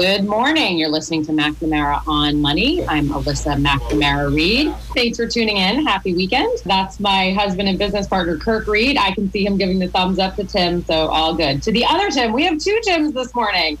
Good morning. You're listening to McNamara on Money. I'm Alyssa McNamara Reed. Thanks for tuning in. Happy weekend. That's my husband and business partner, Kirk Reed. I can see him giving the thumbs up to Tim, so all good. To the other Tim, we have two Tims this morning.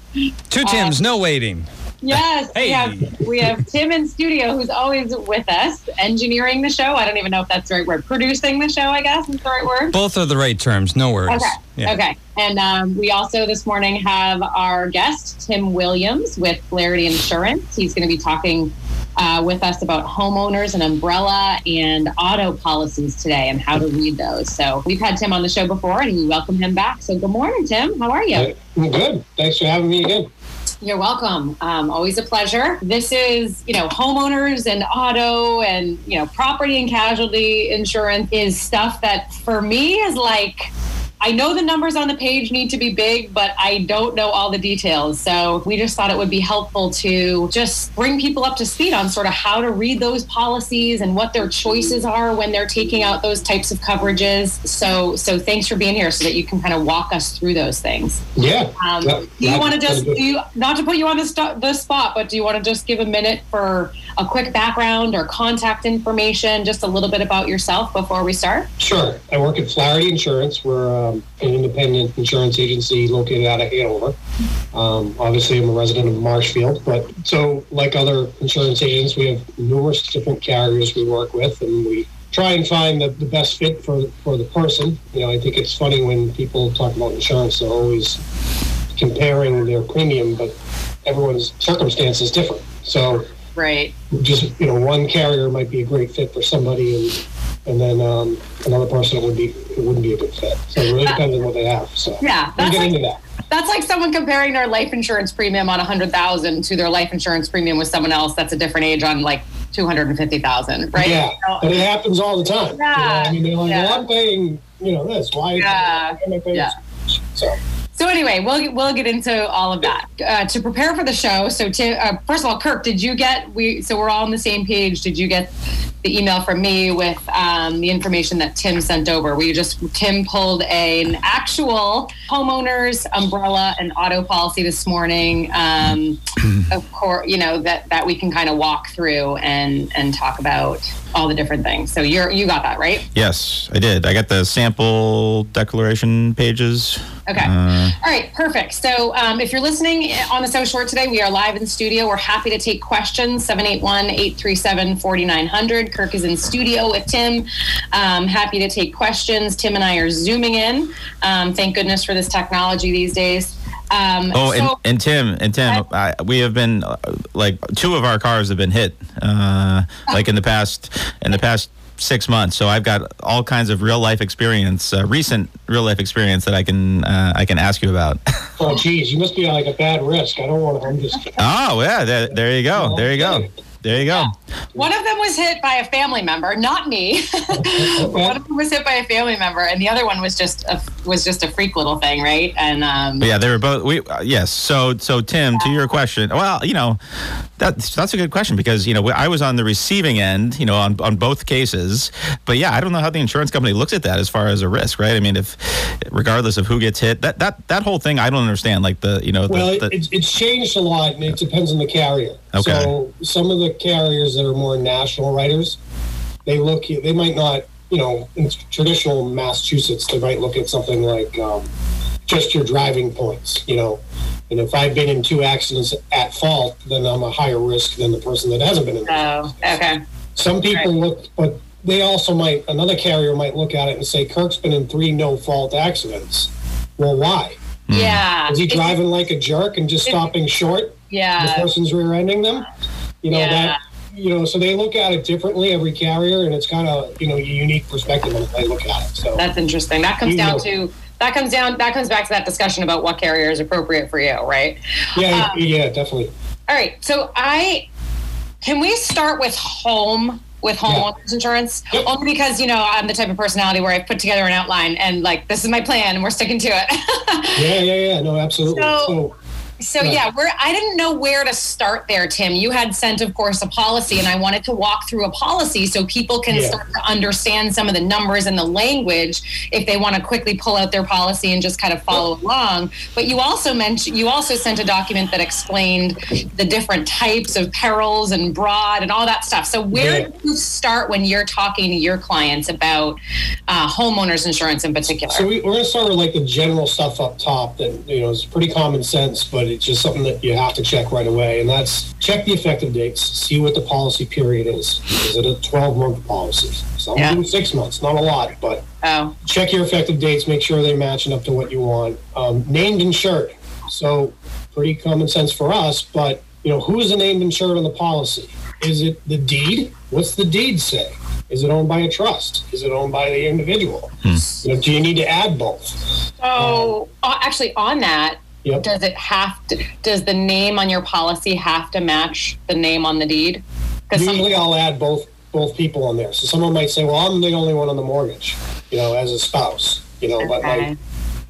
Two Tims, no waiting. Yes, Hey. we have we have Tim in studio who's always with us, engineering the show. I don't even know if that's the right word. Producing the show, I guess is the right word. Both are the right terms, no worries. Okay. Yeah. Okay. And um, we also this morning have our guest, Tim Williams with Flaherty Insurance. He's going to be talking uh, with us about homeowners and umbrella and auto policies today and how to read those. So we've had Tim on the show before and we welcome him back. So good morning, Tim. How are you? I'm good. Thanks for having me again. You're welcome. Um, always a pleasure. This is, you know, homeowners and auto and, you know, property and casualty insurance is stuff that for me is like, I know the numbers on the page need to be big, but I don't know all the details. So we just thought it would be helpful to just bring people up to speed on sort of how to read those policies and what their choices are when they're taking out those types of coverages. So, so thanks for being here so that you can kind of walk us through those things. Yeah. Um, do you want to just do you, not to put you on the, sto- the spot, but do you want to just give a minute for a quick background or contact information, just a little bit about yourself before we start? Sure. I work at Flaherty Insurance. We're um, an independent insurance agency located out of Hanover. Um, obviously, I'm a resident of Marshfield, but so like other insurance agents, we have numerous different carriers we work with, and we try and find the, the best fit for for the person. You know, I think it's funny when people talk about insurance; they're always comparing their premium, but everyone's circumstance is different. So Right. just you know one carrier might be a great fit for somebody and and then um, another person it would be it wouldn't be a good fit so it really depends on what they have so Yeah, we'll that's get like into that that's like someone comparing their life insurance premium on a hundred thousand to their life insurance premium with someone else that's a different age on like two hundred and fifty thousand, right? yeah So- but it happens all the time you know? Yeah, i mean they're like yeah. well i'm paying you know this why Yeah, am I paying yeah. this so So anyway, we'll we'll get into all of that uh, to prepare for the show. So, to, uh, first of all, Kirk, did you get we? So we're all on the same page. Did you get the email from me with um, the information that Tim sent over. We just Tim pulled a, an actual homeowners umbrella and auto policy this morning. Um, of course, you know that that we can kind of walk through and and talk about all the different things. So you're you got that right? Yes, I did. I got the sample declaration pages. Okay. Uh, All right, perfect. So um, if you're listening on the South Shore today, we are live in studio. We're happy to take questions 781 837 4900. Kirk is in studio with Tim. Um, happy to take questions. Tim and I are zooming in. Um, thank goodness for this technology these days. Um, Oh, and, so- and Tim, and Tim, I, we have been uh, like two of our cars have been hit, uh, like in the past in the past six months. So I've got all kinds of real life experience, uh, recent real life experience that I can uh, I can ask you about. Oh, geez, you must be on like a bad risk. I don't want to. I'm just. oh yeah, there, there you go, there you go, there you go. One of them was hit by a family member, not me. one of them was hit by a family member, and the other one was just a was just a freak little thing, right? And um, yeah, they were both. We uh, yes. So so Tim, to your question. Well, you know, that's that's a good question because you know I was on the receiving end, you know, on on both cases. But yeah, I don't know how the insurance company looks at that as far as a risk, right? I mean, if regardless of who gets hit, that that that whole thing, I don't understand. Like the you know the, Well, the it's, it's changed a lot, and it depends on the carrier. Okay. So some of the carriers that are more national writers, they look. They might not, you know, in traditional Massachusetts, they might look at something like um, just your driving points. You know, and if I've been in two accidents at fault, then I'm a higher risk than the person that hasn't been in. oh, okay. Some people look, but they also might. Another carrier might look at it and say, "Kirk's been in three no-fault accidents." Well, why? Yeah. Is he It's- driving like a jerk and just stopping short? The Yeah. person's rear-ending them. You know Yeah. that. You know, so they look at it differently every carrier, and it's kind of you know a unique perspective on they look at it. So That's interesting. That comes down know. to that comes down that comes back to that discussion about what carrier is appropriate for you, right? yeah, um, yeah, definitely. All right. So I can we start with home with homeowners insurance Yep. only because you know I'm the type of personality where I put together an outline and like this is my plan and we're sticking to it. Yeah, yeah, yeah. No, absolutely. So- So, So Right. yeah, we're I didn't know where to start there, Tim. You had sent, of course, a policy, and I wanted to walk through a policy so people can Yeah. start to understand some of the numbers and the language if they want to quickly pull out their policy and just kind of follow along. But you also mentioned you also sent a document that explained the different types of perils and broad and all that stuff. So where Yeah. do you start when you're talking to your clients about uh, homeowners insurance in particular? so we, we're gonna start with like the general stuff up top that you know is pretty common sense, but it's just something that you have to check right away, and that's check the effective dates, see what the policy period is. Is it a 12-month policy? Some Yeah. do six months, not a lot, but oh, check your effective dates, make sure they're matching up to what you want. Um, named insured. So pretty common sense for us, but you know, who is the named insured on the policy? Is it the deed? What's the deed say? Is it owned by a trust? Is it owned by the individual? You know, do you need to add both? So, uh, actually, on that, Yep. does it have to? Does the name on your policy have to match the name on the deed? Usually I'll add both both people on there. So someone might say, well, I'm the only one on the mortgage, you know, as a spouse, you know, but Okay. like,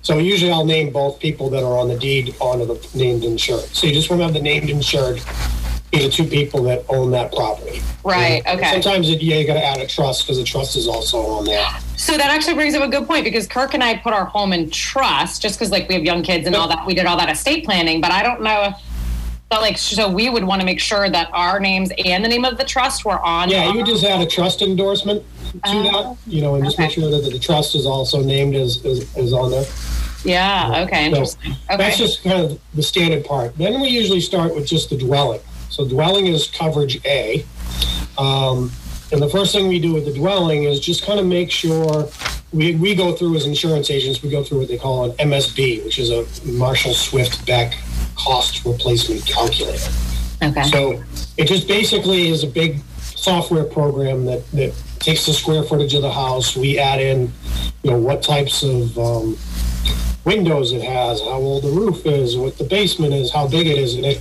so usually I'll name both people that are on the deed onto the named insured. So you just want to have the named insured be the two people that own that property. Right, And okay. Sometimes it, yeah, you got to add a trust because the trust is also on there. so that actually brings up a good point because Kirk and I put our home in trust just because like we have young kids and all that. We did all that estate planning, but I don't know. if But like, so we would want to make sure that our names and the name of the trust were on. Yeah, you would just add a trust endorsement to Oh, that, you know, and just make sure that the trust is also named as, as, as on there. Yeah. Okay. So Interesting. Okay. That's just kind of the standard part. Then we usually start with just the dwelling. So dwelling is coverage A. Um, and the first thing we do with the dwelling is just kind of make sure we, we go through as insurance agents, we go through what they call an MSB, which is a Marshall Swift Boeckh cost replacement calculator. okay. So it just basically is a big software program that, that takes the square footage of the house. We add in, you know, what types of um, windows it has, how old the roof is, what the basement is, how big it is, and it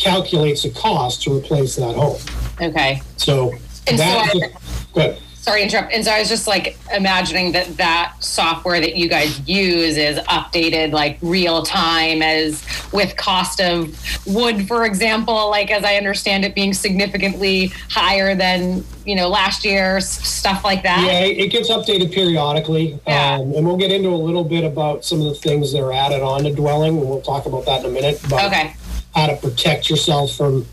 calculates a cost to replace that home. okay. So And so the, good. Sorry interrupt. And so I was just like imagining that that software that you guys use is updated like real time as with cost of wood, for example, like as I understand it being significantly higher than, you know, last year, stuff like that. Yeah, it gets updated periodically. Yeah. Um, and we'll get into a little bit about some of the things that are added on to dwelling, and we'll talk about that in a minute. About Okay. How to protect yourself from,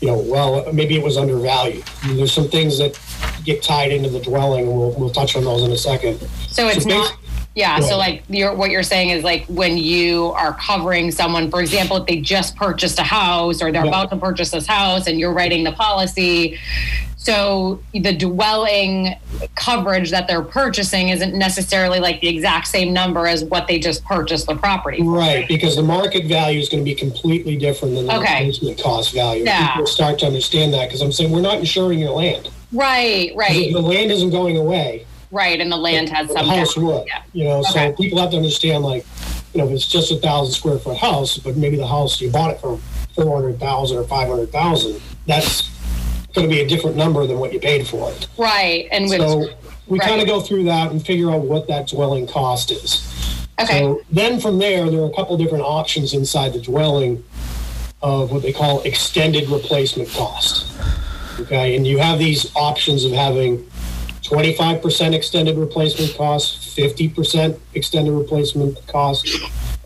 you know, well, maybe it was undervalued. There's some things that get tied into the dwelling, and we'll, we'll touch on those in a second. So it's So not. Yeah. So like you're, what you're saying is like when you are covering someone, for example, if they just purchased a house or they're Yeah. about to purchase this house and you're writing the policy. So the dwelling coverage that they're purchasing isn't necessarily like the exact same number as what they just purchased the property. for. Right, because the market value is going to be completely different than the Okay. replacement cost value. Yeah. People start to understand that because I'm saying we're not insuring your land. Right. Right. The land isn't going away. Right. And the land has the some. house would. Yeah. You know, Okay. so people have to understand, like, you know, if it's just a thousand square foot house, but maybe the house you bought it for four hundred thousand or five hundred thousand, that's going to be a different number than what you paid for it. Right. And with. So we right. kind of go through that and figure out what that dwelling cost is. okay. So then from there, there are a couple different options inside the dwelling of what they call extended replacement cost. Okay, and you have these options of having 25% extended replacement cost, 50% extended replacement cost,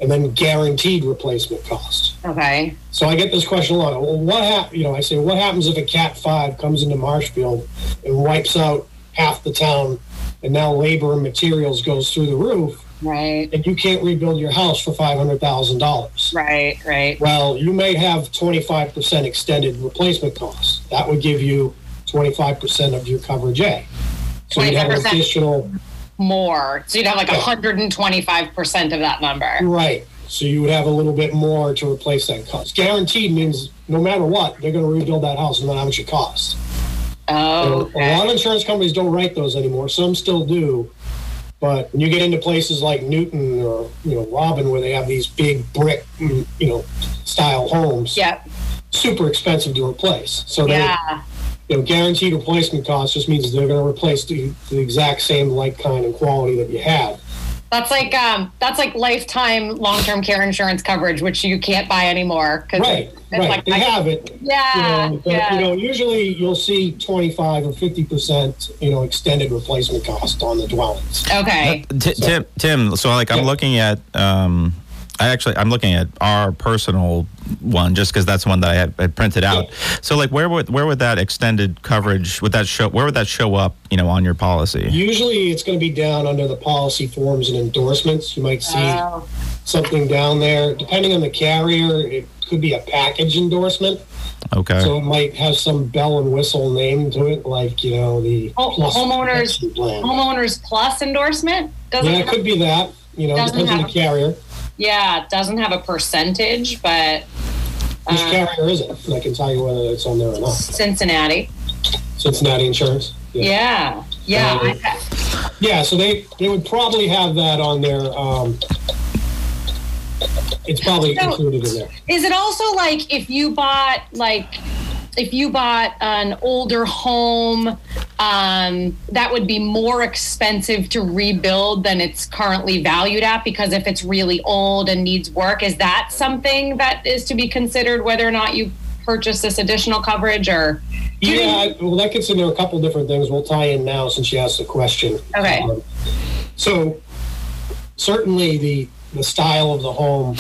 and then guaranteed replacement cost. okay. So I get this question a lot. Well, what hap- You know, I say, what happens if a Cat Five comes into Marshfield and wipes out half the town, and now labor and materials goes through the roof? Right. and you can't rebuild your house for five hundred thousand dollars. Right. Right. Well, you may have twenty five percent extended replacement costs. That would give you twenty five percent of your coverage A. So you'd have 25%. additional more. So you'd have like Yeah. 125% of that number. right. So you would have a little bit more to replace that cost. Guaranteed means no matter what, they're going to rebuild that house no matter how much it costs. Oh, So A lot of insurance companies don't write those anymore. Some still do. But when you get into places like Newton or you know Robin, where they have these big brick, you know, style homes, yeah, super expensive to replace. So they, Yeah. You know, guaranteed replacement cost just means they're going to replace the, the exact same like kind and quality that you have. That's like um that's like lifetime long-term care insurance coverage which you can't buy anymore cuz Right, right. like they I- have it. yeah. you know, but, yeah. you know, usually you'll see 25 or 50 percent, you know, extended replacement cost on the dwellings. okay. T- Tim, Tim. So like I'm Yeah. looking at, um, I actually I'm looking at our personal one just because that's the one that I had, had printed out. So like where would where would that extended coverage would that show? Where would that show up? You know, on your policy? Usually it's going to be down under the policy forms and endorsements. You might see Oh, something down there. Depending on the carrier, it could be a package endorsement. Okay. So it might have some bell and whistle name to it, like, you know, the Oh, plus homeowners- plan. homeowners plus endorsement doesn't Yeah, it have, could be that. You know, Doesn't depends on the carrier. Yeah, it doesn't have a percentage but Which uh, carrier is it? I can tell you whether it's on there or not. Cincinnati. Cincinnati Insurance. Yeah. Yeah. Um, I- Yeah, so they they would probably have that on their. Um, it's probably So- included in there. Is it also like if you bought like if you bought an older home, um, that would be more expensive to rebuild than it's currently valued at because if it's really old and needs work, is that something that is to be considered whether or not you purchase this additional coverage or Yeah, well, that gets into a couple different things. We'll tie in now since you asked the question. Okay. Um, so certainly the the style of the home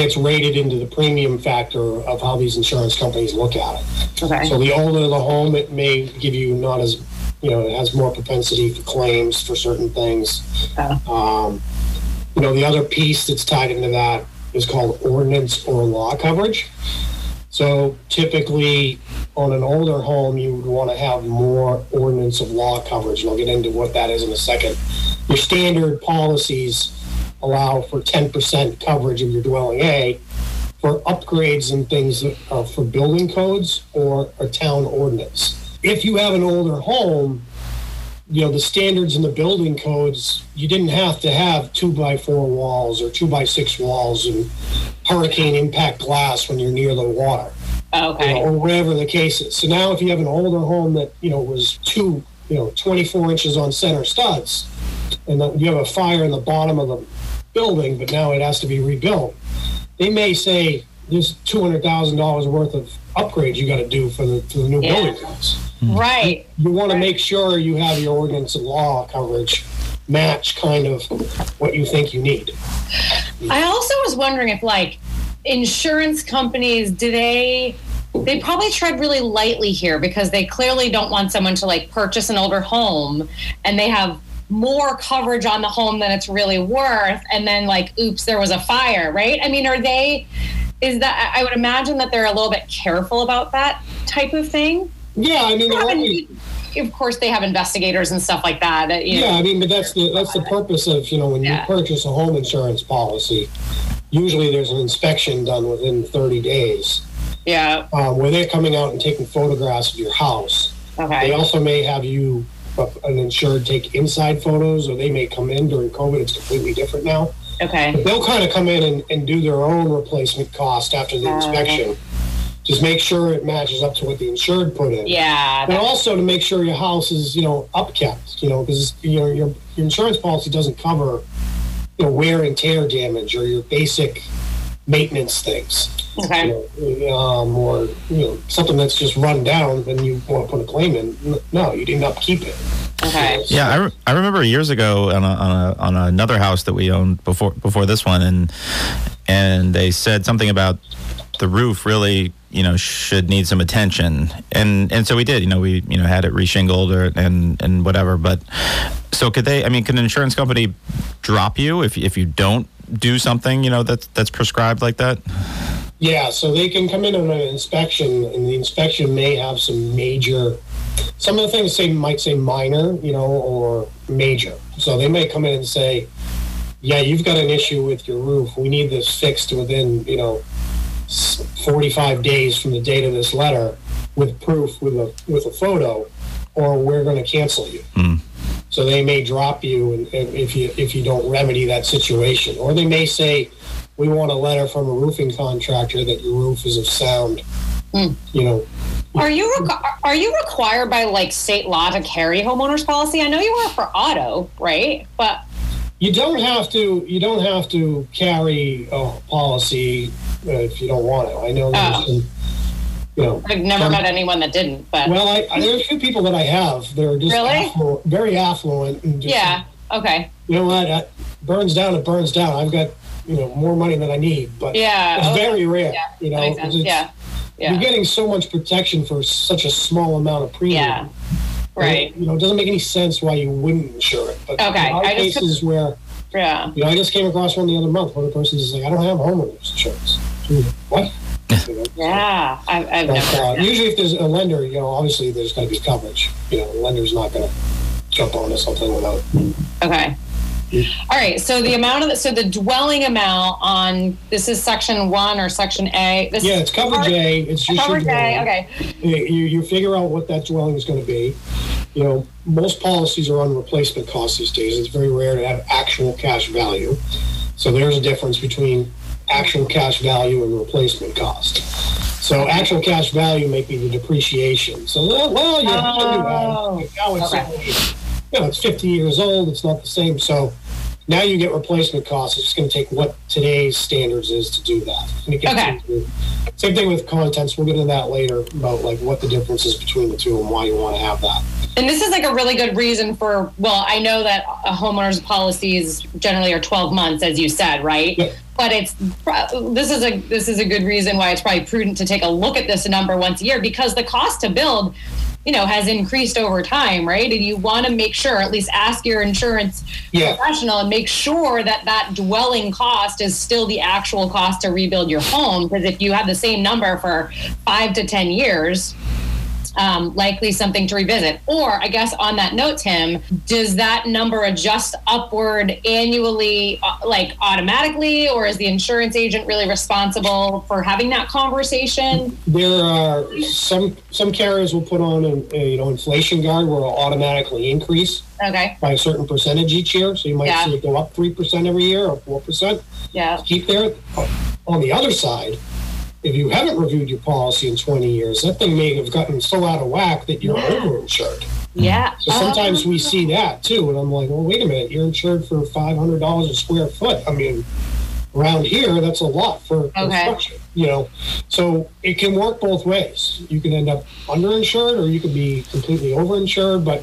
gets rated into the premium factor of how these insurance companies look at it. okay. So the older the home, it may give you not as, you know, it has more propensity for claims for certain things. Um, you know, the other piece that's tied into that is called ordinance or law coverage. So typically on an older home, you would want to have more ordinance of law coverage. And I'll get into what that is in a second. Your standard policies allow for 10% coverage of your dwelling A for upgrades and things that for building codes or a town ordinance. If you have an older home, you know, the standards in the building codes, you didn't have to have two by four walls or two by six walls and hurricane impact glass when you're near the water oh, you know, okay. or whatever the case is. So now if you have an older home that, you know, was two you know 24 inches on center studs, and you have a fire in the bottom of the building, but now it has to be rebuilt. They may say there's two hundred thousand dollars worth of upgrades you got to do for the for the new Yeah. building codes. Hmm. Right. You want to make sure you have your ordinance and law coverage match kind of what you think you need. I also was wondering if like insurance companies do they they probably tread really lightly here because they clearly don't want someone to like purchase an older home and they have more coverage on the home than it's really worth. And then like oops there was a fire right? I mean are they is that i would imagine that they're a little bit careful about that type of thing. Yeah, I mean, always- of course they have investigators and stuff like that, that you know, Yeah, I mean, but that's the that's the purpose of you know when you purchase a home insurance policy. Usually, there's an inspection done within 30 days. Yeah. Um, where they're coming out and taking photographs of your house. okay. They also may have you an insured take inside photos, or they may come in during COVID. It's completely different now. okay They'll kind of come in and, and do their own replacement cost after the Uh. inspection. Just make sure it matches up to what the insured put in. yeah And also to make sure your house is, you know, upkept, you know, because you know, your, your insurance policy doesn't cover, you know, wear and tear damage or your basic maintenance things. Okay You know, um, or, you know, something that's just run down then you want to put a claim in. No, you didn't upkeep it. okay Yeah, I, re- I remember years ago on, a, on, a, on another house that we owned before before this one, and and they said something about the roof really you know should need some attention, and and so we did. You know, we you know had it reshingled or and and whatever. But so could they? I mean, can an insurance company drop you if if you don't do something you know that's that's prescribed like that? Yeah, so they can come in on an inspection, and the inspection may have some major. Some of the things say might say minor, you know, or major. So they may come in and say, "Yeah, you've got an issue with your roof. We need this fixed within, you know, 45 days from the date of this letter, with proof, with a with a photo, or we're going to cancel you." Hmm. So they may drop you, and, and if you if you don't remedy that situation, or they may say, "We want a letter from a roofing contractor that your roof is of sound." Hmm. You know, Are you requ- are you required by like state law to carry homeowners policy? I know you are for auto, right? But you don't have to you don't have to carry a policy uh, if you don't want to. I know there's Oh. some, you know. I've never some- met anyone that didn't. But Well, I, I there are a few people that I have. They're just Really? affluent, very affluent, and just, yeah, okay, you know what? It burns down. It burns down. I've got you know more money than I need, but yeah, it's okay. very rare. Yeah, you know, that it's- Yeah, you're getting so much protection for such a small amount of premium. yeah, right, You know, it doesn't make any sense why you wouldn't insure it. But Okay, there are I just- cases where yeah. you know I just came across one the other month where the person is like, I don't have homeowners insurance. What? You know, Yeah, I've, I've but, never. uh, usually, if there's a lender, you know, obviously there's going to be coverage. You know, the lender's not going to jump on to something without. Okay. All right. So the amount of the, so the dwelling amount on this is section one or section A. This Yeah, it's coverage A. It's just your Coverage A. Okay. You, you figure out what that dwelling is going to be. You know, most policies are on replacement costs these days. It's very rare to have actual cash value. So there's a difference between actual cash value and replacement cost. So actual cash value may be the depreciation. So well, well yeah, Oh, now it's okay. You know, it's 50 years old. It's not the same. So now you get replacement costs. It's just going to take what today's standards is to do that. And it gets Okay. into- same thing with contents. We'll get into that later about like what the difference is between the two and why you want to have that. And this is like a really good reason for, well, I know that a homeowner's policies generally are 12 months, as you said, right? Yeah. But it's this is a this is a good reason why it's probably prudent to take a look at this number once a year because the cost to build, you know, has increased over time, right? And you want to make sure, at least ask your insurance Yeah. professional and make sure that that dwelling cost is still the actual cost to rebuild your home. Because if you have the same number for five to 10 years, um, likely something to revisit. Or, I guess, on that note, Tim, does that number adjust upward annually, uh, like automatically, or is the insurance agent really responsible for having that conversation? There are some some carriers will put on an, a, you know inflation guard where it'll automatically increase Okay. by a certain percentage each year. So you might Yeah. see it go up three percent every year or four percent. Yeah. Keep there. On the other side, if you haven't reviewed your policy in 20 years, that thing may have gotten so out of whack that you're Yeah. overinsured. Yeah. So sometimes Oh. we see that too, and I'm like, well, wait a minute, you're insured for five hundred dollars a square foot. I mean, around here, that's a lot for construction. You know, so it can work both ways. You can end up underinsured, or you could be completely overinsured. But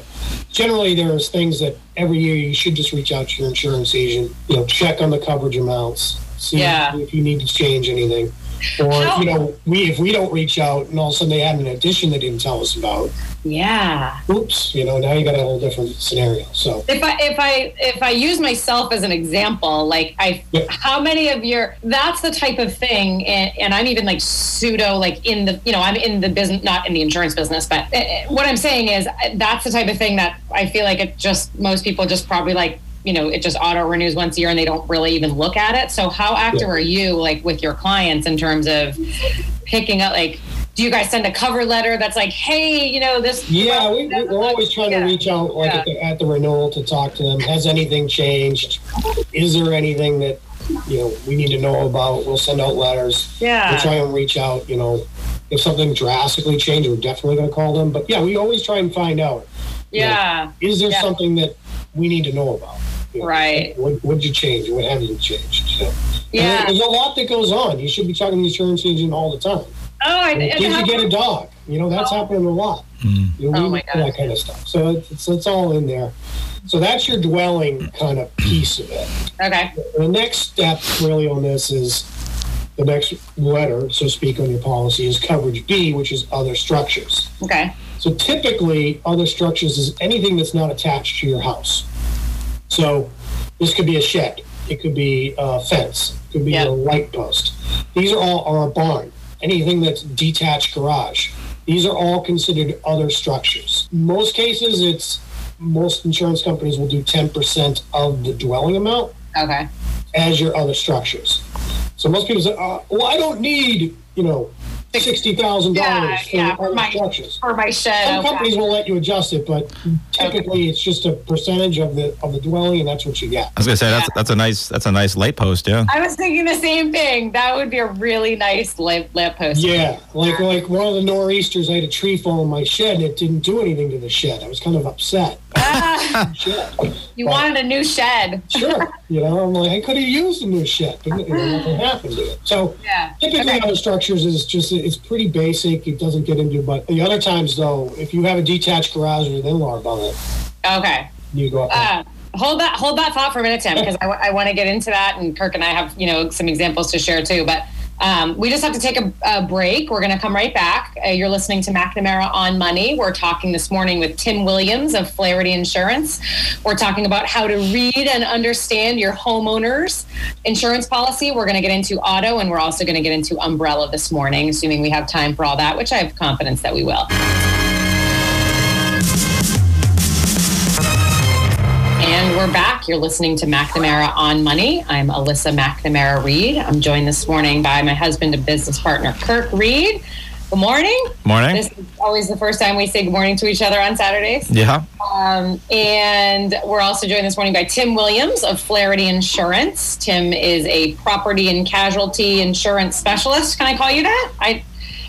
generally, there's things that every year you should just reach out to your insurance agent. You know, check on the coverage amounts, see Yeah. if you need to change anything. Or How- you know, we if we don't reach out and all of a sudden they add an addition they didn't tell us about, Yeah. oops, you know, now you got a whole different scenario. So If I if I if I use myself as an example, like I, Yeah. how many of your that's the type of thing, and, and I'm even like pseudo like in the you know I'm in the business, not in the insurance business, but uh, what I'm saying is uh, that's the type of thing that I feel like it just most people just probably like you know it just auto renews once a year and they don't really even look at it. So how active Yeah. are you like with your clients in terms of picking up like? Do you guys send a cover letter that's like, hey, you know, this? yeah, we, we- we're always trying Yeah. to reach out like at, the, at the renewal to talk to them. Has anything changed? Is there anything that you know we need to know about? We'll send out letters. Yeah. We'll try and reach out. You know, if something drastically changed, we're definitely going to call them. But yeah, we always try and find out. know, Yeah. is there Yeah. something that we need to know about? You know, Right. What what'd you change? What haven't you changed? You know? And Yeah. There's a lot that goes on. You should be talking to the insurance agent all the time. Oh, I, Did you get a dog? You know, that's oh. happening a lot. Mm. You know, Oh my look for that kind of stuff. So it's, it's, it's all in there. So that's your dwelling kind of piece of it. Okay. The next step really on this is the next letter, so to speak, on your policy is coverage B, which is other structures. Okay. So typically, other structures is anything that's not attached to your house. So this could be a shed, it could be a fence, it could be Yeah. a light post. These are all are a barn. Anything that's detached garage. These are all considered other structures. Most cases, it's most insurance companies will do 10% of the dwelling amount Okay. as your other structures. So most people say, uh, "Well, I don't need, you know, sixty thousand dollars Yeah, for yeah, for my- structures." For my shed. Some okay. companies will let you adjust it, but typically it's just a percentage of the of the dwelling, and that's what you get. I was gonna say that's that's a nice that's a nice light post, yeah. I was thinking the same thing. That would be a really nice lamp, lamp post. Yeah, like like one of the nor'easters, I had a tree fall in my shed, and it didn't do anything to the shed. I was kind of upset. Ah, Shed. you wanted a new shed. Sure, you know, I'm like, I could have used a new shed, but you know, nothing happened to it. So Yeah. Typically, Okay. other structures is just it's pretty basic. It doesn't get into, but the other times though, if you have a detached garage with in-law above it, Okay. you go up. Uh, hold that hold that thought for a minute, Tim, because I, want to get into that, and Kirk and I have you know some examples to share too. But um, we just have to take a, a break. We're going to come right back. Uh, you're listening to McNamara on Money. We're talking this morning with Tim Williams of Flaherty Insurance. We're talking about how to read and understand your homeowner's insurance policy. We're going to get into auto, and we're also going to get into umbrella this morning, assuming we have time for all that, which I have confidence that we will. And we're back. You're listening to McNamara on Money. I'm Alyssa McNamara Reed. I'm joined this morning by my husband and business partner, Kirk Reed. Good morning. Morning. This is always the first time we say good morning to each other on Saturdays. Yeah. Um, and we're also joined this morning by Tim Williams of Flaherty Insurance. Tim is a property and casualty insurance specialist. Can I call you that? I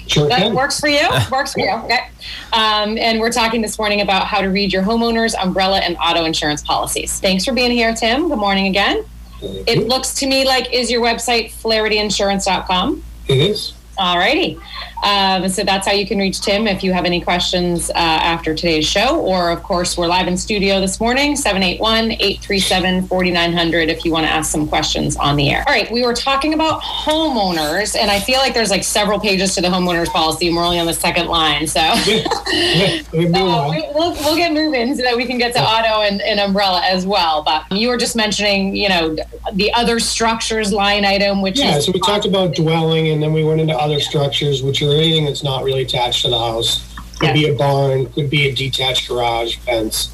sure that can. works for you. Works for you. Okay. Um, and we're talking this morning about how to read your homeowners, umbrella, and auto insurance policies. Thanks for being here, Tim. Good morning again. It looks to me like is your website flahertyinsurance.com. It is. Alrighty. Um, so that's how you can reach Tim if you have any questions uh, after today's show. Or, of course, we're live in studio this morning, 781 837 4900, if you want to ask some questions on the air. All right. We were talking about homeowners, and I feel like there's like several pages to the homeowners policy, and we're only on the second line. So. Yeah, yeah, So we, we'll, we'll get moving so that we can get to auto and, and umbrella as well. But you were just mentioning, you know, the other structures line item, which Yeah, so we talked about dwelling, and then we went into other structures, which are anything that's not really attached to the house. Could Yeah. be a barn, could be a detached garage, fence.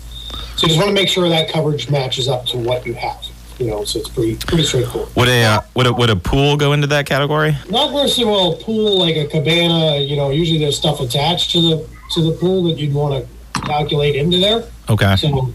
So you just want to make sure that coverage matches up to what you have. You know, so it's pretty pretty straightforward. Would a uh, would a would a pool go into that category? Not versus well, a pool like a cabana. You know, usually there's stuff attached to the to the pool that you'd want to calculate into there. Okay. So sure,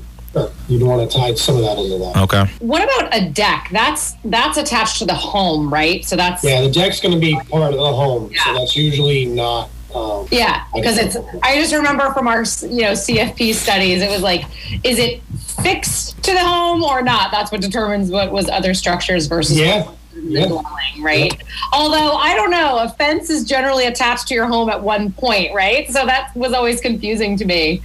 you'd want to tie some of that into that. Okay. What about a deck? That's that's attached to the home, right? So that's Yeah, the deck's going to be part of the home, so that's usually not Um, Yeah, because it's. I just remember from our you know CFP studies, it was like, is it fixed to the home or not? That's what determines what was other structures versus Yeah, the yeah. dwelling, right? Although I don't know, a fence is generally attached to your home at one point, right? So that was always confusing to me.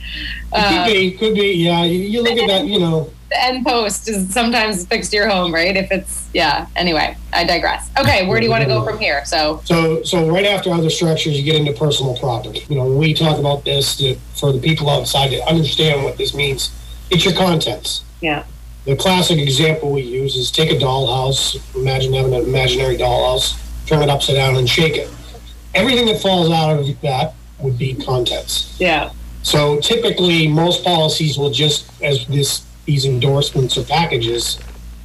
Could Uh, be, could be. Yeah, you, look at that. You know, the end post is sometimes fixed to your home, right? If it's yeah. Anyway, I digress. Okay, where do you want to go from here? So so so right after other structures, you get into personal property. You know, we talk about this, that for the people outside to understand what this means, it's your contents. yeah, The classic example we use is take a dollhouse. Imagine having an imaginary dollhouse, turn it upside down and shake it. Everything that falls out of that would be contents. yeah, So typically, most policies will just, as this these endorsements or packages,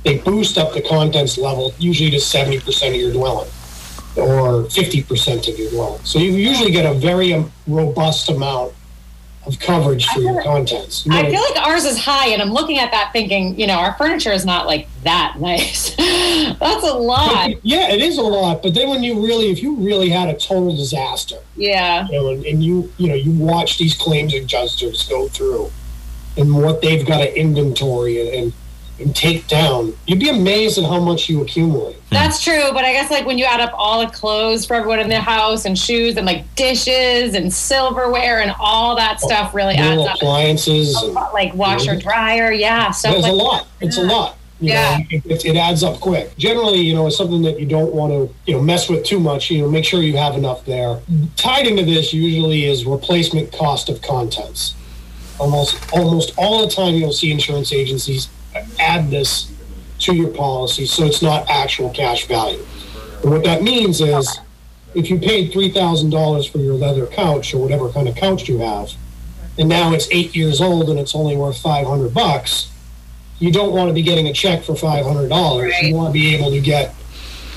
they boost up the contents level usually to seventy percent of your dwelling or fifty percent of your dwelling. So you usually get a very um, robust amount of coverage for your contents. You I feel like ours is high, and I'm looking at that thinking, you know, our furniture is not like that nice. That's a lot. yeah, it is a lot. But then when you really, if you really had a total disaster, Yeah, you know, and, and you you know you watch these claims adjusters go through and what they've got to inventory and, and and take down, you'd be amazed at how much you accumulate. Hmm. that's true. But I guess like when you add up all the clothes for everyone in the house and shoes and like dishes and silverware and all that oh, stuff really Little adds up. appliances, and Like washer, dryer, yeah, stuff it's like a lot. It's a lot. You Yeah. know, it, it, it adds up quick. Generally, you know, it's something that you don't want to, you know, mess with too much. You know, make sure you have enough there. Tied into this usually is replacement cost of contents. Almost, almost all the time, you'll see insurance agencies add this to your policy, so it's not actual cash value. And what that means is, if you paid three thousand dollars for your leather couch or whatever kind of couch you have, and now it's eight years old and it's only worth five hundred bucks, you don't want to be getting a check for five hundred dollars. Right. You want to be able to get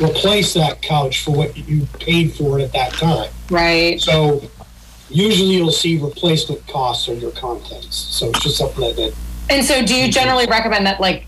replace that couch for what you paid for it at that time. right. So usually you'll see replacement costs of your contents. So it's just something that, that And so, do you generally recommend that like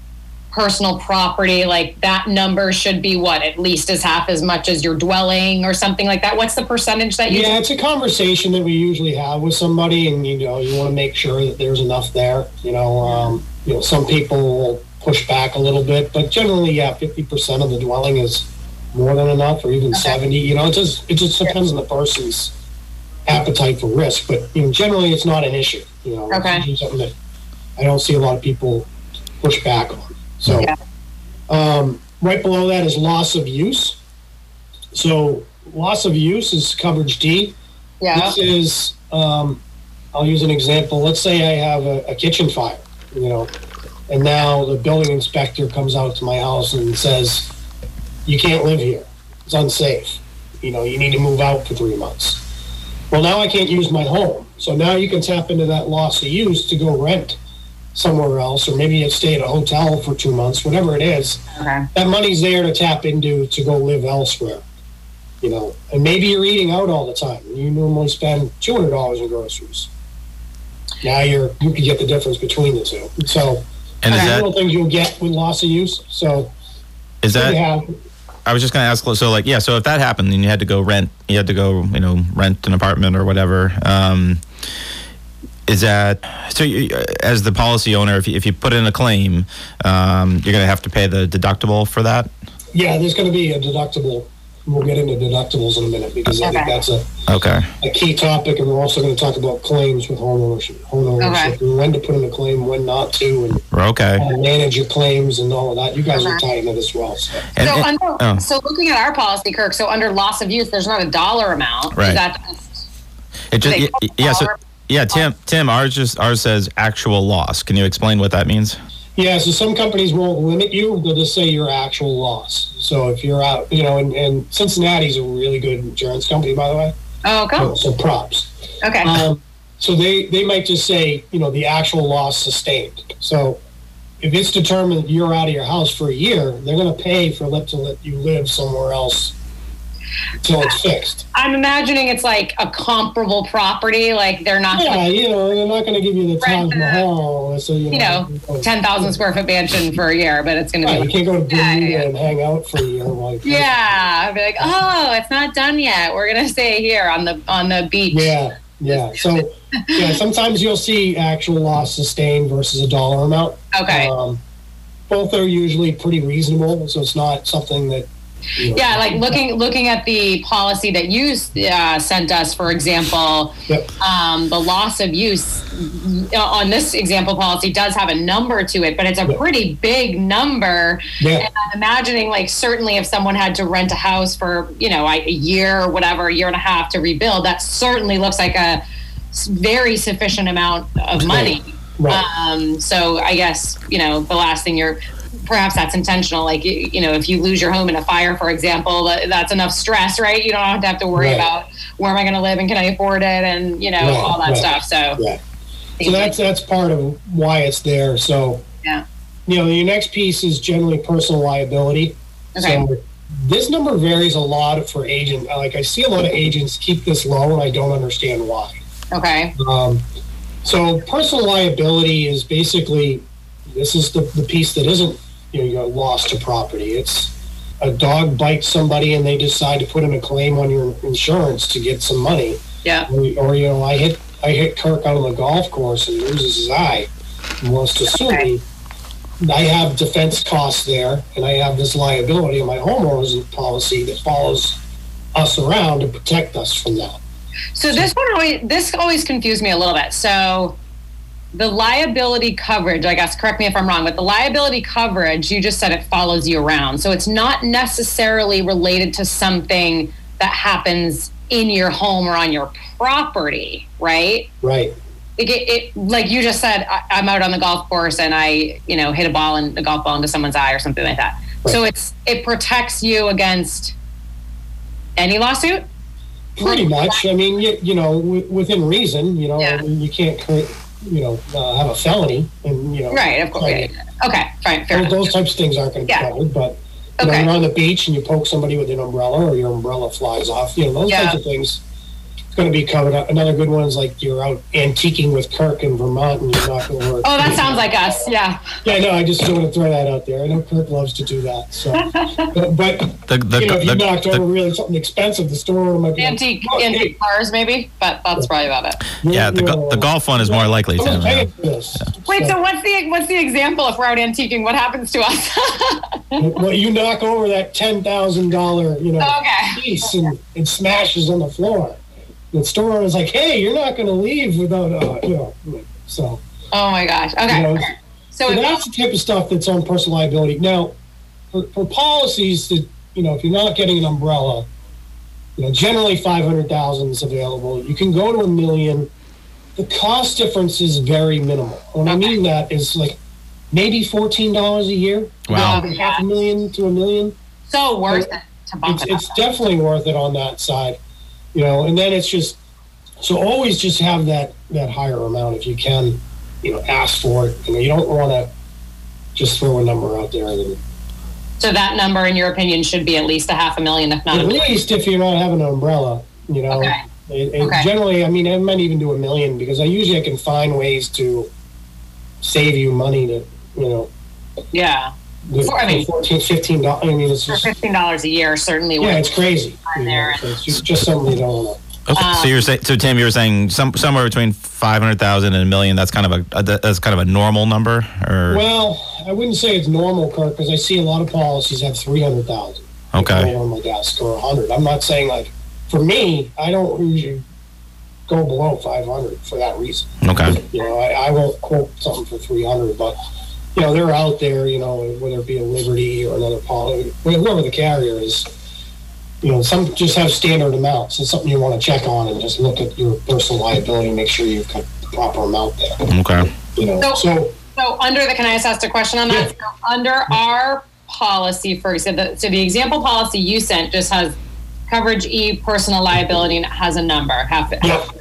personal property, like that number should be what at least as half as much as your dwelling or something like that? What's the percentage that you? yeah, it's a conversation that we usually have with somebody, and you know, you want to make sure that there's enough there. You know, um, you know, some people will push back a little bit, but generally, yeah, fifty percent of the dwelling is more than enough, or even seventy. You know, it just it just depends on the person's appetite for risk, but you know, generally, it's not an issue. You know, Okay. something that I don't see a lot of people push back on. So, Yeah. um, right below that is loss of use. So, loss of use is coverage D. Yeah. This is, um, I'll use an example. Let's say I have a, a kitchen fire, you know, and now the building inspector comes out to my house and says, you can't live here. It's unsafe. You know, you need to move out for three months. Well, now I can't use my home. So now you can tap into that loss of use to go rent somewhere else, or maybe you stay at a hotel for two months, whatever it is Okay. that money's there to tap into to go live elsewhere. You know, and maybe you're eating out all the time. You normally spend two hundred dollars in groceries. Now you're you can get the difference between the two. So And is that little things you'll get with loss of use. So is you that? have I was just going to ask. So like, yeah. So if that happened, and you had to go rent, you had to go, you know, rent an apartment or whatever. Um, is that so? You, as the policy owner, if you, if you put in a claim, um, you're going to have to pay the deductible for that. yeah, there's going to be a deductible. We'll get into deductibles in a minute because I think that's a, Okay. a key topic, and we're also going to talk about claims with home ownership, home ownership, and when to put in a claim, when not to, and Okay. how to manage your claims and all of that. You guys are tight in it as well. So. And, so, and- under, oh. so looking at our policy, Kirk. So under loss of use, there's not a dollar amount. Right. That just it just, yeah, yeah. So dollar- yeah, Tim. Tim, ours just ours says actual loss. Can you explain what that means? Yeah, so some companies won't limit you; they'll just say your actual loss. So if you're out, you know, and, and Cincinnati's a really good insurance company, by the way. Oh, cool. So props. Okay. Um, so they they might just say, you know, the actual loss sustained. So if it's determined that you're out of your house for a year, they're going to pay for let to let you live somewhere else until it's fixed. I'm imagining it's like a comparable property. Like they're not, Yeah, you know, they're not going to give you the Taj Mahal, so you you know, know, 10,000 square foot mansion for a year, but it's going to be you can't go to Bermuda yeah. and hang out for a year. Like, yeah. I'd be like, oh, it's not done yet. We're going to stay here on the, on the beach. Yeah, yeah. So, yeah, sometimes you'll see actual loss sustained versus a dollar amount. Okay. Um, both are usually pretty reasonable, so it's not something that. Yeah, like looking looking at the policy that you uh, sent us, for example, Yep. um, the loss of use uh, on this example policy does have a number to it, but it's a Yep. pretty big number. Yeah, And I'm imagining, like, certainly if someone had to rent a house for, you know, a year or whatever, a year and a half to rebuild, that certainly looks like a very sufficient amount of money. right. Um, so I guess you know the last thing you're perhaps that's intentional. Like you, you know, if you lose your home in a fire, for example, that, that's enough stress, right? You don't have to have to worry Right. about where am I going to live and can I afford it, and you know Right, all that right. stuff. So yeah. So that's that's part of why it's there. So, Yeah. you know, your next piece is generally personal liability. Okay. So this number varies a lot for agent. Like I see a lot of agents keep this low, and I don't understand why. okay, Um, so personal liability is basically this is the, the piece that isn't you know your loss to property. It's a dog bites somebody and they decide to put in a claim on your insurance to get some money. yeah, Or, or you know, I hit I hit Kirk out on the golf course and loses his eye and wants to sue me. I have defense costs there, and I have this liability in my homeowners policy that follows us around to protect us from that. So this one always this always confused me a little bit. So the liability coverage, I guess, correct me if I'm wrong, but the liability coverage, you just said it follows you around. So it's not necessarily related to something that happens in your home or on your property, right? Right. Like, it, it, like you just said, I, I'm out on the golf course and I, you know, hit a ball and a golf ball into someone's eye or something like that. So it's it protects you against any lawsuit. Pretty much. I mean, you, you know, w- within reason, you know, Yeah. I mean, you can't, create, you know, uh, have a felony and, you know, Right, of course. like, Okay, fine, fair those, enough. those types of things aren't going to be Yeah. covered. But, you Okay. know, you're on the beach and you poke somebody with an umbrella or your umbrella flies off, you know, those Yeah. types of things. It's going to be covered. Up another good one is like you're out antiquing with Kirk in Vermont and you're not going to work. Oh, that sounds like us. Yeah. Yeah, no, I just want to throw that out there. I know Kirk loves to do that. So, but, but The the you know, if you the, knocked the- over really something expensive, the store owner might be like, Antique, "Oh, hey, antique cars, maybe, but that's probably about it. yeah the, go- the golf one is more likely I'm yeah. paying for this. Wait, so what's the what's the example if we're out antiquing? What happens to us? well, you knock over that ten thousand dollar, you know, Okay. piece and it smashes on the floor. The store owner's like, "Hey, you're not going to leave without, uh, you know." So, oh my gosh. you Okay. know, So so that's the type of stuff that's on personal liability. Now, for, for policies that you know, if you're not getting an umbrella, you know, generally five hundred thousand is available. You can go to a million. The cost difference is very minimal. What I mean that is like maybe fourteen dollars a year. Wow. From half a million to a million. so worth it to bump It's it it's definitely worth it on that side, you know. And then it's just so always just have that that higher amount if you can, you know, ask for it. You know, you don't want to just throw a number out there. And, So that number, in your opinion, should be at least a half a million, if not a at least if you're not having an umbrella, you know. Okay. It, it Okay. Generally, I mean, I might even do a million because I usually I can find ways to save you money to, you know, Yeah. For- I mean- 14 15 dollars. I mean, it's For fifteen dollars a year, certainly. yeah, worth it's crazy. You know, there. so it's just, just something you don't want to. Okay, Um, so you're saying so Tim, you're saying some somewhere between five hundred thousand and a million. That's kind of a, a that's kind of a normal number, or Well, I wouldn't say it's normal, Kirk, because I see a lot of policies have three hundred thousand. Okay. On my desk or hundred. I'm not saying like for me, I don't usually go below five hundred for that reason. okay, You know, I, I won't quote something for three hundred, but you know, they're out there. You know, whether it be a Liberty or another policy, whoever the carrier is. You know, some just have standard amounts. It's something you want to check on and just look at your personal liability and make sure you've got the proper amount there. okay, You know, So- so So under the, can I just ask a question on that? Yeah. So under our policy, for so the, so the example policy you sent just has coverage E, personal liability, and it has a number. Half, Yeah. half.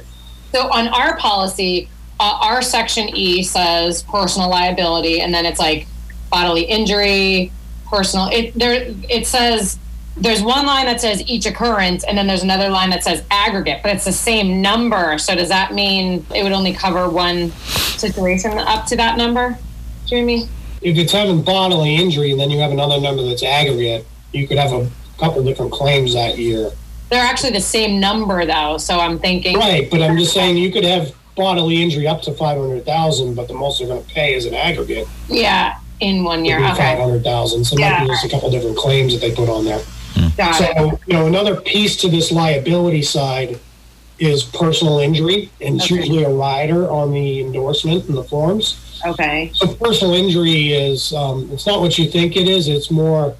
So on our policy, uh, our section E says personal liability, and then it's like bodily injury, personal. It there it says there's one line that says each occurrence, and then there's another line that says aggregate, but it's the same number. So does that mean it would only cover one situation up to that number? Do you know what If it's having bodily injury and then you have another number that's aggregate, you could have a couple different claims that year. They're actually the same number though, so I'm thinking. Right, but I'm just saying you could have bodily injury up to five hundred thousand, but the most they're going to pay is an aggregate. Yeah, in one year. Five Okay. hundred thousand. So might Yeah. be just a couple different claims that they put on there. Got it. So, you know, another piece to this liability side is personal injury, and it's Okay. usually a rider on the endorsement and the forms. Okay. So personal injury is, um, it's not what you think it is. It's more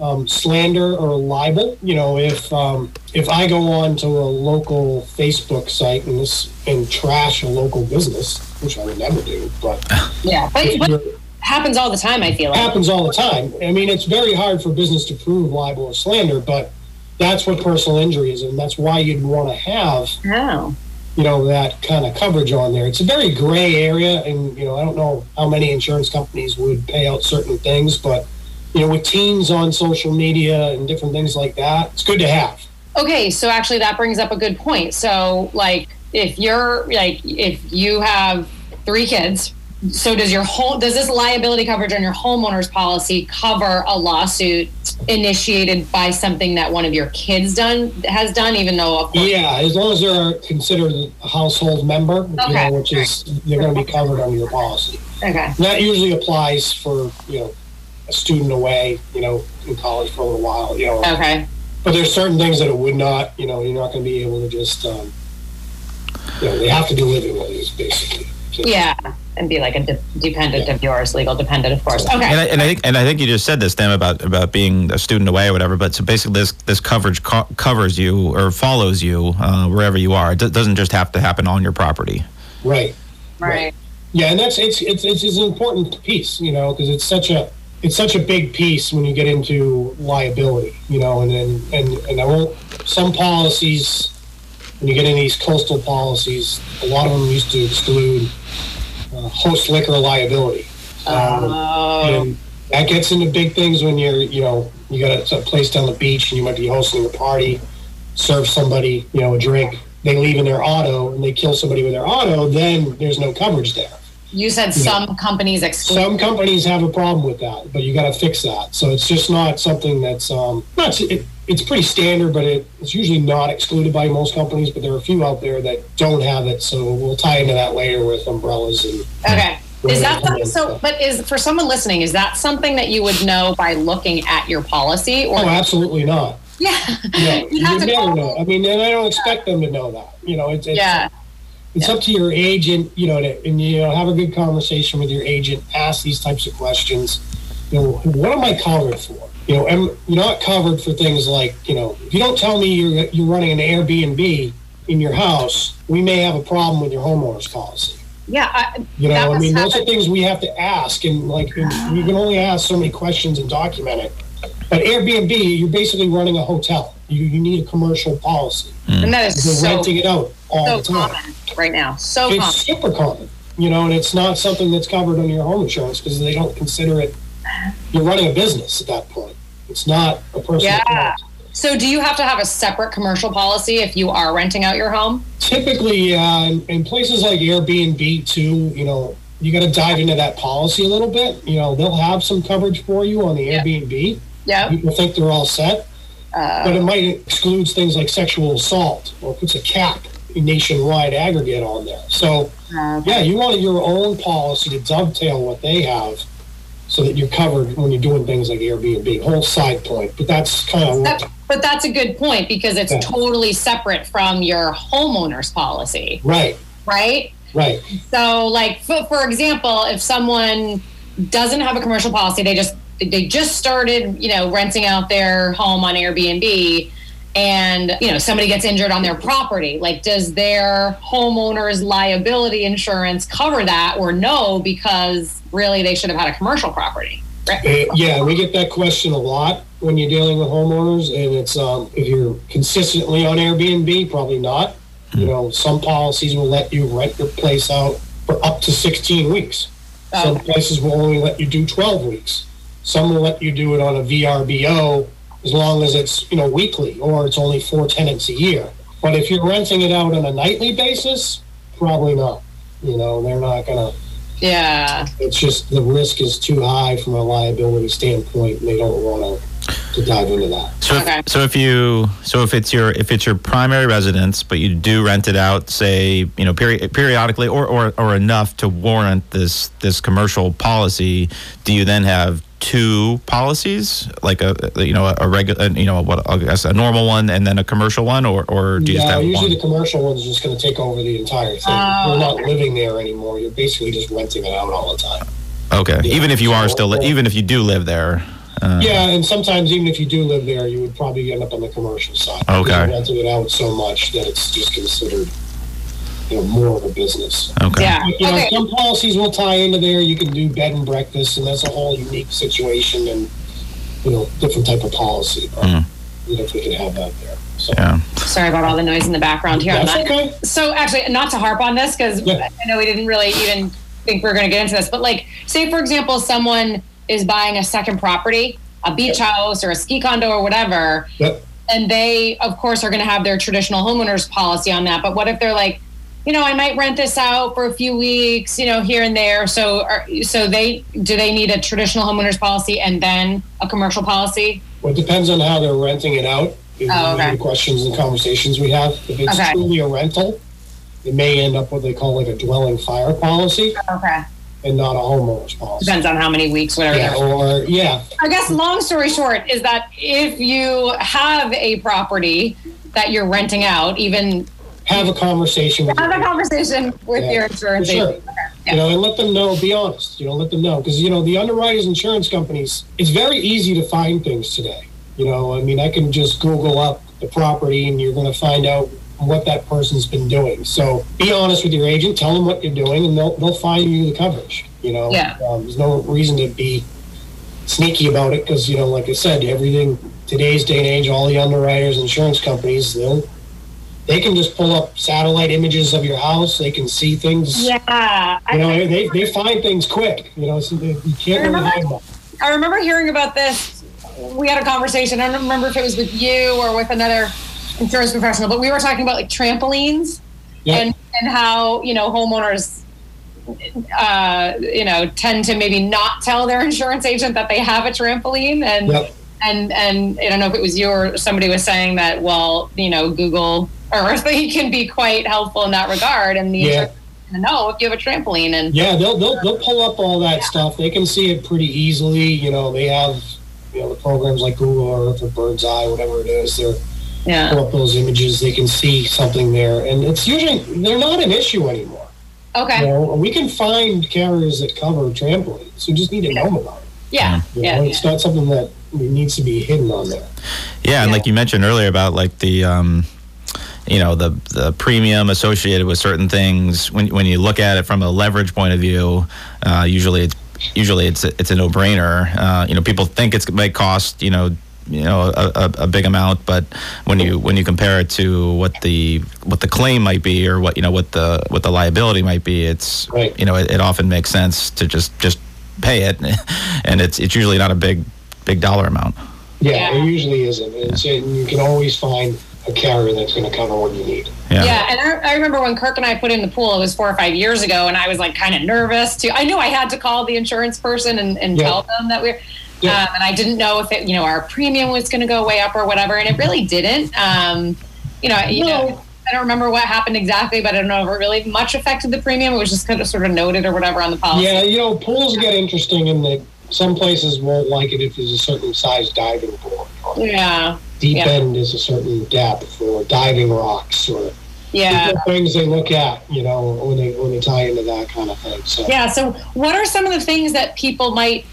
um, slander or libel. You know, if um, if I go on to a local Facebook site and this and trash a local business, which I would never do, but Yeah. But, but happens all the time, I feel like. happens all the time. I mean, it's very hard for business to prove libel or slander, but that's what personal injury is, and that's why you'd want to have Oh. you know that kind of coverage on there. It's a very gray area, and you know I don't know how many insurance companies would pay out certain things, but you know with teens on social media and different things like that, it's good to have. Okay, so actually that brings up a good point. So like if you're like if you have three kids, so does your whole does this liability coverage on your homeowner's policy cover a lawsuit initiated by something that one of your kids done has done even though course Yeah, as long as they're considered a household member, you Okay. know, which is they're going to be covered under your policy. Okay. That usually applies for you know a student away, you know, in college for a little while, you know. Okay. But there's certain things that it would not, you know, you're not going to be able to just, um, you know, they have to do living wages basically. So- Yeah. And be like a de- dependent of yours, legal dependent, of course. Okay. And I, and I think and I think you just said this, Tim, about about being a student away or whatever. But so basically, this this coverage co- covers you or follows you uh, wherever you are. It do- doesn't just have to happen on your property. Right. right. Yeah, and that's it's it's it's, it's an important piece, you know, because it's such a it's such a big piece when you get into liability, you know, and then and and I won't some policies when you get in these coastal policies, a lot of them used to exclude uh, host liquor liability. Um, Oh. and that gets into big things when you're, you know, you got a, a place down the beach and you might be hosting a party, serve somebody, you know, a drink. They leave in their auto and they kill somebody with their auto, then there's no coverage there. You said some companies exclude. Some companies have a problem with that, but you got to fix that. So it's just not something that's um, not. It, it's pretty standard, but it, it's usually not excluded by most companies. But there are a few out there that don't have it. So we'll tie into that later with umbrellas and. Okay. Is that Right. so? But is for someone listening, is that something that you would know by looking at your policy? Or Oh, absolutely not. yeah, No, you you have would to never know. I mean, and I don't expect them to know that. You know, it's, it's Yeah, it's up to your agent. You know, to, and you know, have a good conversation with your agent. Ask these types of questions. You know, what am I covered for? You know, am you're not covered for things like you know, if you don't tell me you're you're running an Airbnb in your house, we may have a problem with your homeowner's policy. yeah. I, You know, I must mean, those are things we have to ask, and like and you can only ask so many questions and document it. But Airbnb, you're basically running a hotel. You you need a commercial policy. Hmm. and that is You're so renting it out all so the time. common right now. So It's common. super common, you know, and it's not something that's covered under your home insurance because they don't consider it. You're running a business at that point. It's not a personal. Yeah. policy. So do you have to have a separate commercial policy if you are renting out your home? Typically, uh, in, in places like Airbnb too, you know, you got to dive into that policy a little bit. You know, they'll have some coverage for you on the Yeah. Airbnb. Yeah. People think they're all set, Uh, but it might exclude things like sexual assault or puts a cap nationwide aggregate on there. So. uh, Yeah, you want your own policy to dovetail what they have so that you're covered when you're doing things like Airbnb. Whole side point, but that's kind of that- but that's a good point because it's Yeah. totally separate from your homeowner's policy, right, right? right. So, like for, for example, if someone doesn't have a commercial policy, they just they just started, you know, renting out their home on Airbnb, and you know somebody gets injured on their property. Like, does their homeowner's liability insurance cover that, or no? Because really, they should have had a commercial property. Right? Uh, yeah, we get that question a lot when you're dealing with homeowners, and it's um, if you're consistently on Airbnb, probably not. You know, some policies will let you rent your place out for up to 16 weeks. Some places will only let you do 12 weeks. Some will let you do it on a VRBO as long as it's, you know, weekly or it's only four tenants a year. But if you're renting it out on a nightly basis, probably not. You know, they're not gonna, Yeah. it's just the risk is too high from a liability standpoint and they don't want to, to dive into that. So, Okay. if, so if you, so if it's your, if it's your primary residence, but you do rent it out, say, you know, peri- periodically, or, or, or enough to warrant this, this commercial policy, do you then have two policies, like a, you know, a regular, you know, what I guess a normal one and then a commercial one, or, or do you just Yeah, have usually one? the commercial one's just gonna take over the entire thing. Oh, You're not living there anymore. You're basically just renting it out all the time. Okay, Yeah. even if you are still, li- even if you do live there. Uh, Yeah, and sometimes even if you do live there, you would probably end up on the commercial side. Okay. You're renting it out so much that it's just considered, you know, more of a business. Okay. Yeah. You know, Okay. some policies will tie into there. You can do bed and breakfast, and that's a whole unique situation and, you know, different type of policy. But, Mhm. You know, if we could have that there. So, Yeah. Sorry about all the noise in the background here. on that's that. okay. So actually, not to harp on this because Yeah. I know we didn't really even think we are going to get into this, but like, say for example, someone is buying a second property, a beach house or a ski condo or whatever, Yep. and they of course are going to have their traditional homeowners policy on that. But what if they're like, you know, I might rent this out for a few weeks, you know, here and there. So, are, so they do they need a traditional homeowners policy and then a commercial policy? Well, it depends on how they're renting it out. Oh, okay. the questions and conversations we have. If it's Okay. truly a rental, it may end up what they call like a dwelling fire policy Okay, and not a homeowner's policy. depends on how many weeks, whatever. Yeah, or yeah, I guess long story short is that if you have a property that you're renting out, even have a conversation with have a your conversation with Yeah, your insurance sure. agent. Okay, you know, and let them know. Be honest. You know, let them know because you know the underwriters, insurance companies. It's very easy to find things today. You know, I mean, I can just Google up the property, and you're going to find out what that person's been doing. So be honest with your agent. Tell them what you're doing, and they'll they'll find you the coverage. You know, Yeah. um, there's no reason to be sneaky about it because you know, like I said, everything today's day and age, all the underwriters, insurance companies, they'll they can just pull up satellite images of your house. They can see things. Yeah, You know, I, they, they find things quick. You know, so they, you can't really hide them. I remember hearing about this. We had a conversation. I don't remember if it was with you or with another insurance professional, but we were talking about like trampolines Yeah. and and how you know homeowners. Uh, you know, tend to maybe not tell their insurance agent that they have a trampoline, and Yep. and and I don't know if it was you or somebody was saying that well you know Google Earth can be quite helpful in that regard and the Yeah. insurance to know if you have a trampoline and Yeah, they'll, they'll they'll pull up all that stuff. They can see it pretty easily. You know, they have you know the programs like Google Earth or Bird's Eye, whatever it is. They're yeah pull up those images. They can see something there, and it's usually they're not an issue anymore. You okay know, we can find carriers that cover trampolines. We just need to know about it. yeah You yeah, know, yeah. it's not something that needs to be hidden on there. Yeah, and Yeah. like you mentioned earlier about like the um, you know the the premium associated with certain things. When when you look at it from a leverage point of view, uh, usually it's usually it's a, it's a no brainer. Uh, you know, people think it's might cost you know you know a, a, a big amount, but when you when you compare it to what the what the claim might be or what you know what the what the liability might be, it's Right. you know it, it often makes sense to just just pay it, and it's it's usually not a big big dollar amount. Yeah, Yeah. it usually isn't. It's, and you can always find a carrier that's going to cover what you need. Yeah. Yeah, and I, I remember when Kirk and I put in the pool, it was four or five years ago, and I was like kind of nervous too. I knew I had to call the insurance person and, and Yeah. tell them that we're, Yeah. um, and I didn't know if it, you know, our premium was going to go way up or whatever, and it really didn't. Um, you know, you No. know, I don't remember what happened exactly, but I don't know if it really much affected the premium. It was just kind of sort of noted or whatever on the policy. Yeah, you know, pools get interesting in that some places won't like it if there's a certain size diving board. Or Yeah. deep Yeah. end is a certain depth, or diving rocks, or Yeah. things they look at. You know, when they when they tie into that kind of thing. So Yeah. So, what are some of the things that people might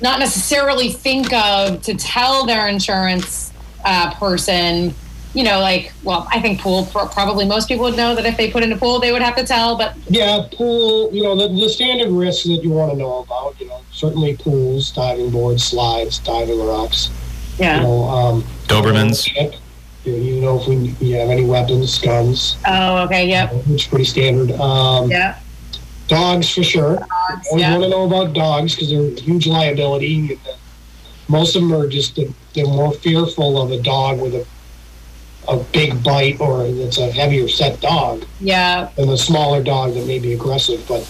not necessarily think of to tell their insurance uh, person? You know, like, well, I think pool probably most people would know that if they put in a pool, they would have to tell. But yeah, pool. You know, the, the standard risks that you want to know about. You know, certainly pools, diving boards, slides, diving rocks. You yeah. know, um, Dobermans. You, you know if we you have any weapons, guns, Oh, okay. Yep. which is pretty standard. Um, Yeah. Dogs for sure. Always yeah. want to know about dogs because they're a huge liability. Uh, most of them are just they're more fearful of a dog with a a big bite or it's a heavier set dog Yeah. than a smaller dog that may be aggressive. But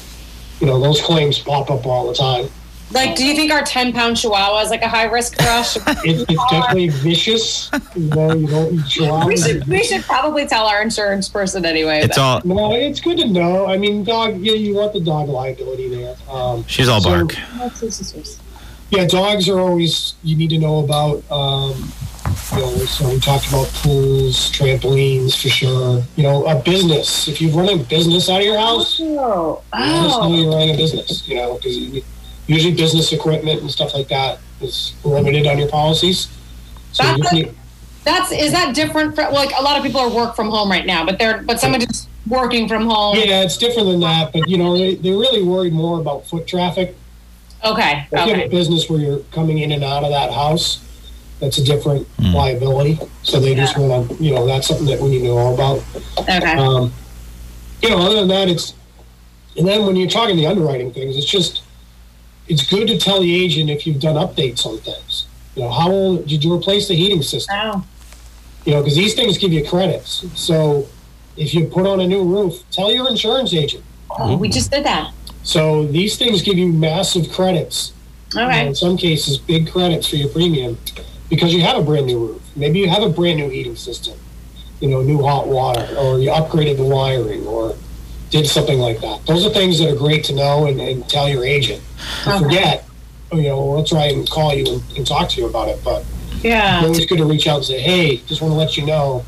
you know, those claims pop up all the time. Like, do you think our 10 pound chihuahua is like a high risk for us? It's, it's definitely vicious. You know, you don't eat we chihuahuas. should we should probably tell our insurance person anyway. It's all No, it's good to know. I mean, dog. Yeah, you want the dog liability there. Um, she's all So- bark. yeah, dogs are always you need to know about. Um, you know, so we talked about pools, trampolines for sure. You know, a business. If you're running a business out of your house, Oh, just know you're running a business. You know, because usually business equipment and stuff like that is limited on your policies. So That's need, That's is that different for like a lot of people are work from home right now, but they're but someone just working from home. yeah, it's different than that. But you know, they, they're really worried more about foot traffic. Okay. If you have a Okay. business where you're coming in and out of that house, that's a different Hmm. liability. So they just want to, you know, that's something that we need to know about. Okay. Um, you know, other than that, it's, and then when you're talking the underwriting things, it's just, it's good to tell the agent if you've done updates on things. You know, how old, did you replace the heating system? Oh. You know, because these things give you credits. So if you put on a new roof, tell your insurance agent. oh, we just did that. So these things give you massive credits. you know, in some cases, big credits for your premium because you have a brand new roof. Maybe you have a brand new heating system, you know, new hot water, or you upgraded the wiring, or did something like that. Those are things that are great to know and, and tell your agent. Okay. forget, you know, we'll try and call you and, and talk to you about it. But it's Yeah. always good to reach out and say, hey, just want to let you know,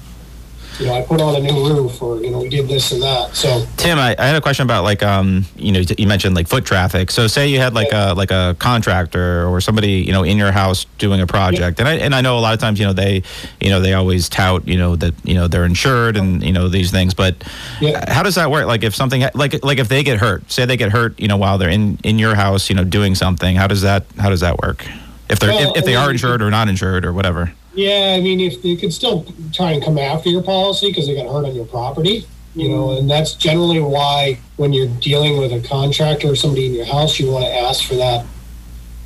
you know, I put on a new roof, or you know, we did this and that. So Tim, I, I had a question about like um you know you mentioned like foot traffic. So say you had like a like a contractor or somebody you know in your house doing a project, and I and I know a lot of times you know they you know they always tout you know that you know they're insured and you know these things, but Yeah. how does that work? Like if something like like if they get hurt, say they get hurt you know while they're in in your house you know doing something, how does that how does that work? If they're Well, if, if they are insured or not insured or whatever. Yeah, I mean, if they could still try and come after your policy because they got hurt on your property, you know, and that's generally why when you're dealing with a contractor or somebody in your house, you want to ask for that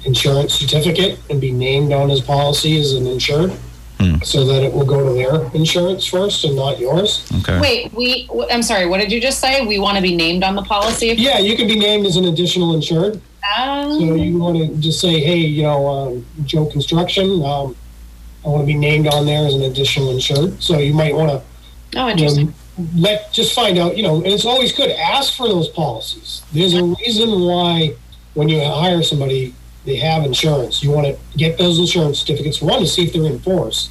insurance certificate and be named on his policy as an insured, Hmm. so that it will go to their insurance first and not yours. Okay. Wait, we. w- I'm sorry. What did you just say? We want to be named on the policy. If, Yeah, you can be named as an additional insured. Um, So you want to just say, hey, you know, um, Joe Construction, um, I want to be named on there as an additional insured. So you might want to oh, you know, let just find out, you know, and it's always good. Ask for those policies. There's a reason why when you hire somebody, they have insurance. You want to get those insurance certificates, one to see if they're in force.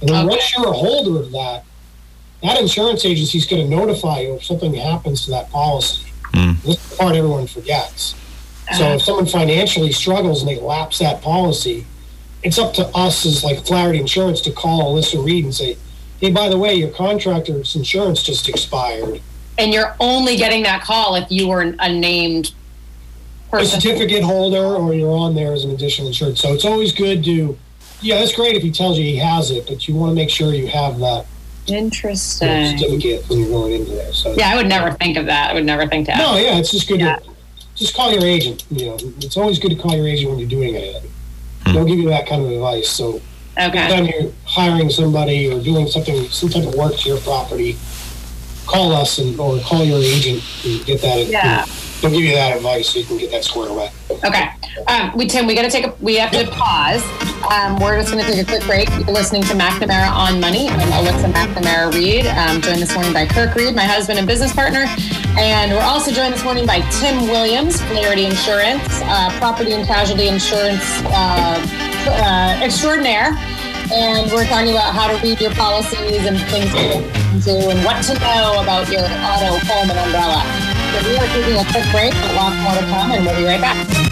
And then Okay. once you're a holder of that, that insurance agency is going to notify you if something happens to that policy. Hmm. This is the part everyone forgets. So if someone financially struggles and they lapse that policy, it's up to us as like Flaherty Insurance to call Alyssa Reed and say, hey, by the way, your contractor's insurance just expired. and you're only getting that call if you were a named person. A certificate holder or you're on there as an additional insured. So it's always good to, yeah, that's great if he tells you he has it, but you want to make sure you have that you know, Interesting. certificate when you're going into there. So Yeah, I would never think of that. I would never think to ask. no, yeah, it's just good Yeah. to just call your agent. You know, it's always good to call your agent when you're doing anything. They'll give you that kind of advice. So Okay. anytime you're hiring somebody or doing something, some type of work to your property, call us and or call your agent and get that. Yeah. They'll give you that advice so you can get that squared away. Okay. Um, we Tim, we got to take a. We have to pause. Um, we're just going to take a quick break. You're listening to McNamara on Money. I'm Alyssa McNamara Reed. Um, joined this morning by Kirk Reed, my husband and business partner, and we're also joined this morning by Tim Williams, Clarity Insurance, uh, property and casualty insurance uh, uh, extraordinaire. And we're talking about how to read your policies and things to do and what to know about your auto, home, and umbrella. So we are taking a quick break, but lots more to come, and we'll be right back.